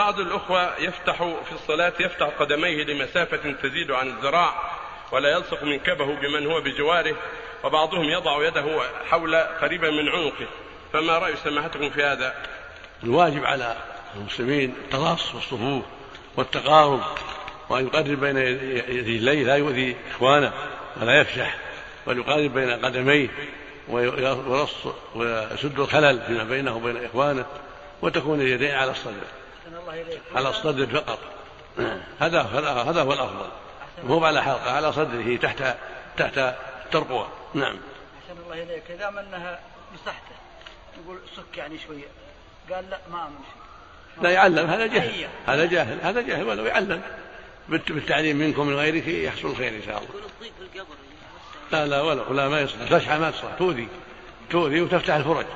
بعض الأخوة يفتح في الصلاة يفتح قدميه لمسافة تزيد عن الذراع ولا يلصق منكبه بمن هو بجواره وبعضهم يضع يده حول قريبا من عنقه. فما رأي سماحتكم في هذا؟ الواجب على المسلمين التراص والصفوف والتقارب وأن يقرب بين الليل لا يؤذي إخوانه ولا يفشح بل يقارب بين قدميه ويرص ويسد الخلل فيما بينه وبين إخوانه وتكون اليدين على الصدر. على الصدر فقط. هذا هذا هو الأفضل. مو على حلقة على صدره تحت تحت الترقوة نعم. أحسن الله إليك. إذا منها مسحتة يقول سك يعني شوية. قال لا ما أمشي. لا يعلم هذا جهل. هذا جاهل هذا جاهل ولو يعلم. بالتعليم منكم من غيرك يحصل الخير إن شاء الله. لا لا ولا لا ما يصلح الفشحه ما تصلح تؤذي. تؤذي وتفتح الفرج.